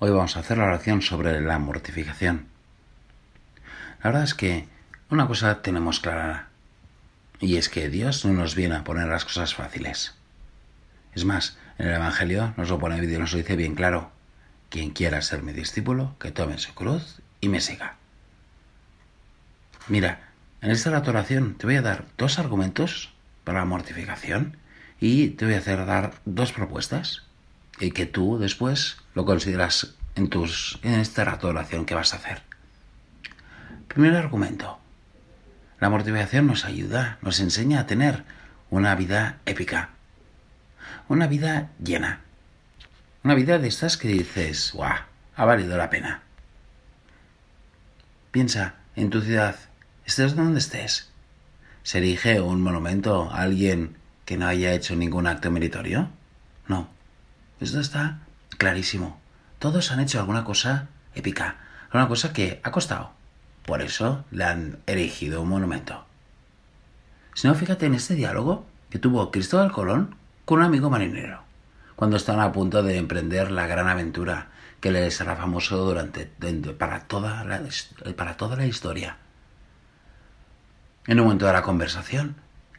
Hoy vamos a hacer la oración sobre la mortificación. La verdad es que una cosa tenemos clara, y es que Dios no nos viene a poner las cosas fáciles. Es más, en el Evangelio nos lo pone y nos lo dice bien claro. Quien quiera ser mi discípulo, que tome su cruz y me siga. Mira, en esta oración te voy a dar dos argumentos para la mortificación y te voy a hacer dar dos propuestas y que tú después lo consideras en, tus, en este rato de oración que vas a hacer. Primer argumento. La mortificación nos ayuda, nos enseña a tener una vida épica, una vida llena, una vida de estas que dices, ¡guau! Ha valido la pena. Piensa en tu ciudad, estés donde estés. ¿Se erige un monumento a alguien que no haya hecho ningún acto meritorio? No. Esto está clarísimo. Todos han hecho alguna cosa épica, alguna cosa que ha costado. Por eso le han erigido un monumento. Si no, fíjate en este diálogo que tuvo Cristóbal Colón con un amigo marinero, cuando estaban a punto de emprender la gran aventura que les será famoso durante, para, toda la, para toda la historia. En un momento de la conversación,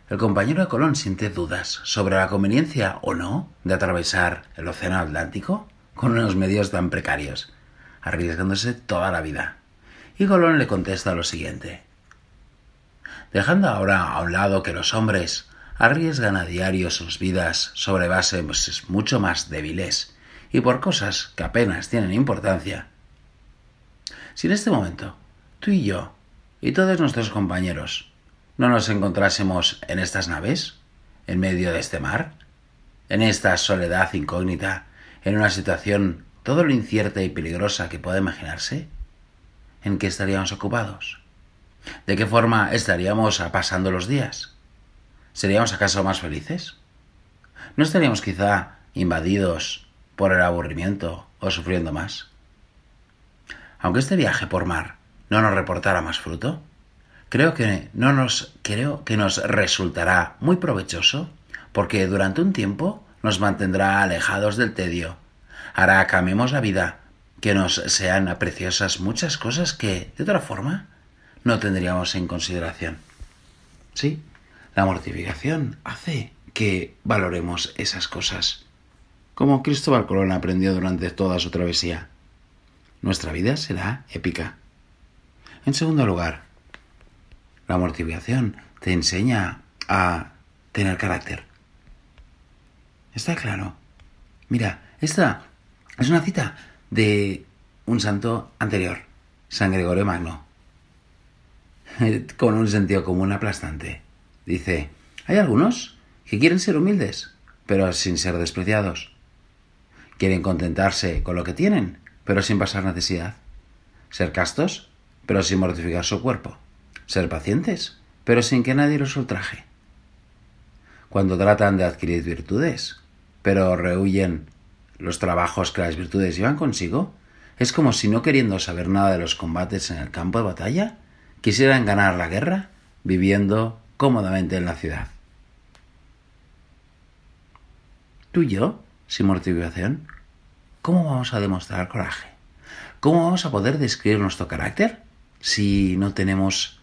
el compañero de Colón siente dudas sobre la conveniencia o no de atravesar el Océano Atlántico con unos medios tan precarios, arriesgándose toda la vida. Y Colón le contesta lo siguiente. Dejando ahora a un lado que los hombres arriesgan a diario sus vidas sobre bases mucho más débiles y por cosas que apenas tienen importancia. Si en este momento tú y yo y todos nuestros compañeros no nos encontrásemos en estas naves, en medio de este mar, en esta soledad incógnita, en una situación todo lo incierta y peligrosa que pueda imaginarse, ¿en qué estaríamos ocupados? ¿De qué forma estaríamos pasando los días? ¿Seríamos acaso más felices? ¿No estaríamos quizá invadidos por el aburrimiento o sufriendo más? Aunque este viaje por mar no nos reportara más fruto, creo que no nos creo que nos resultará muy provechoso porque durante un tiempo nos mantendrá alejados del tedio, hará que amemos la vida, que nos sean preciosas muchas cosas que, de otra forma, no tendríamos en consideración. Sí, la mortificación hace que valoremos esas cosas, como Cristóbal Colón aprendió durante toda su travesía. Nuestra vida será épica. En segundo lugar, la mortificación te enseña a tener carácter. Está claro. Mira, esta es una cita de un santo anterior, San Gregorio Magno, con un sentido común aplastante. Dice, hay algunos que quieren ser humildes, pero sin ser despreciados. Quieren contentarse con lo que tienen, pero sin pasar necesidad. Ser castos, pero sin mortificar su cuerpo ser pacientes, pero sin que nadie los ultraje. Cuando tratan de adquirir virtudes, pero rehuyen los trabajos que las virtudes llevan consigo, es como si no queriendo saber nada de los combates en el campo de batalla, quisieran ganar la guerra viviendo cómodamente en la ciudad. Tú y yo, sin mortificación, ¿cómo vamos a demostrar coraje? ¿Cómo vamos a poder describir nuestro carácter si no tenemos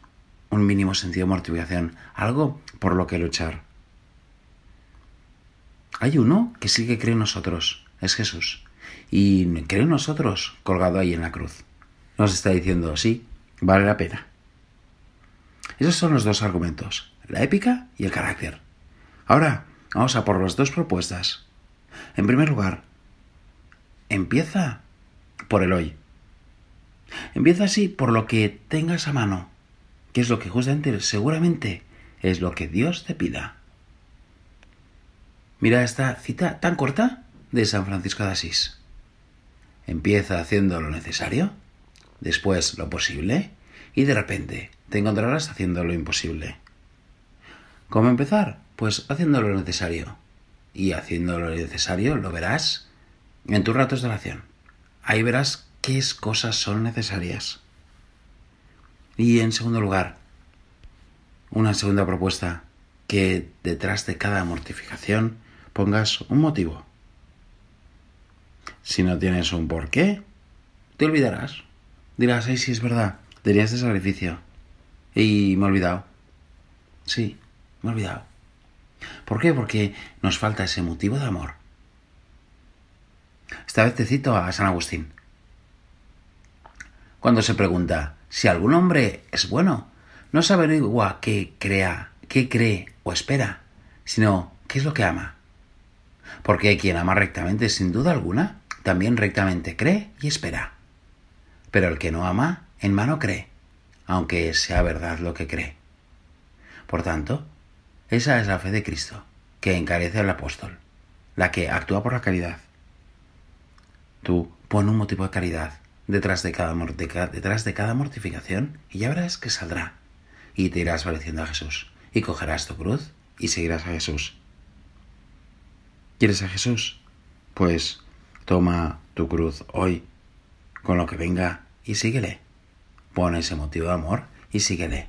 un mínimo sentido de mortificación, algo por lo que luchar. Hay uno que sí que cree en nosotros, es Jesús, y cree en nosotros colgado ahí en la cruz. Nos está diciendo, sí, vale la pena. Esos son los dos argumentos, la épica y el carácter. Ahora, vamos a por las dos propuestas. En primer lugar, empieza por el hoy. Empieza así por lo que tengas a mano ¿Qué es lo que justamente seguramente es lo que Dios te pida. Mira esta cita tan corta de San Francisco de Asís. Empieza haciendo lo necesario, después lo posible, y de repente te encontrarás haciendo lo imposible. ¿Cómo empezar? Pues haciendo lo necesario. Y haciendo lo necesario lo verás en tus ratos de oración. Ahí verás qué cosas son necesarias. Y en segundo lugar, una segunda propuesta, que detrás de cada mortificación pongas un motivo. Si no tienes un porqué, te olvidarás. Dirás, ay, sí, es verdad, tenía este sacrificio. Y me he olvidado. Sí, me he olvidado. ¿Por qué? Porque nos falta ese motivo de amor. Esta vez te cito a San Agustín. Cuando se pregunta si algún hombre es bueno, no se averigua qué crea, qué cree o espera, sino qué es lo que ama. Porque quien ama rectamente, sin duda alguna, también rectamente cree y espera. Pero el que no ama, en mano cree, aunque sea verdad lo que cree. Por tanto, esa es la fe de Cristo, que encarece al apóstol, la que actúa por la caridad. Tú pon un motivo de caridad detrás de cada, detrás de cada mortificación y ya verás que saldrá. Y te irás pareciendo a Jesús. Y cogerás tu cruz y seguirás a Jesús. ¿Quieres a Jesús? Pues toma tu cruz hoy, con lo que venga, y síguele. Pon ese motivo de amor y síguele.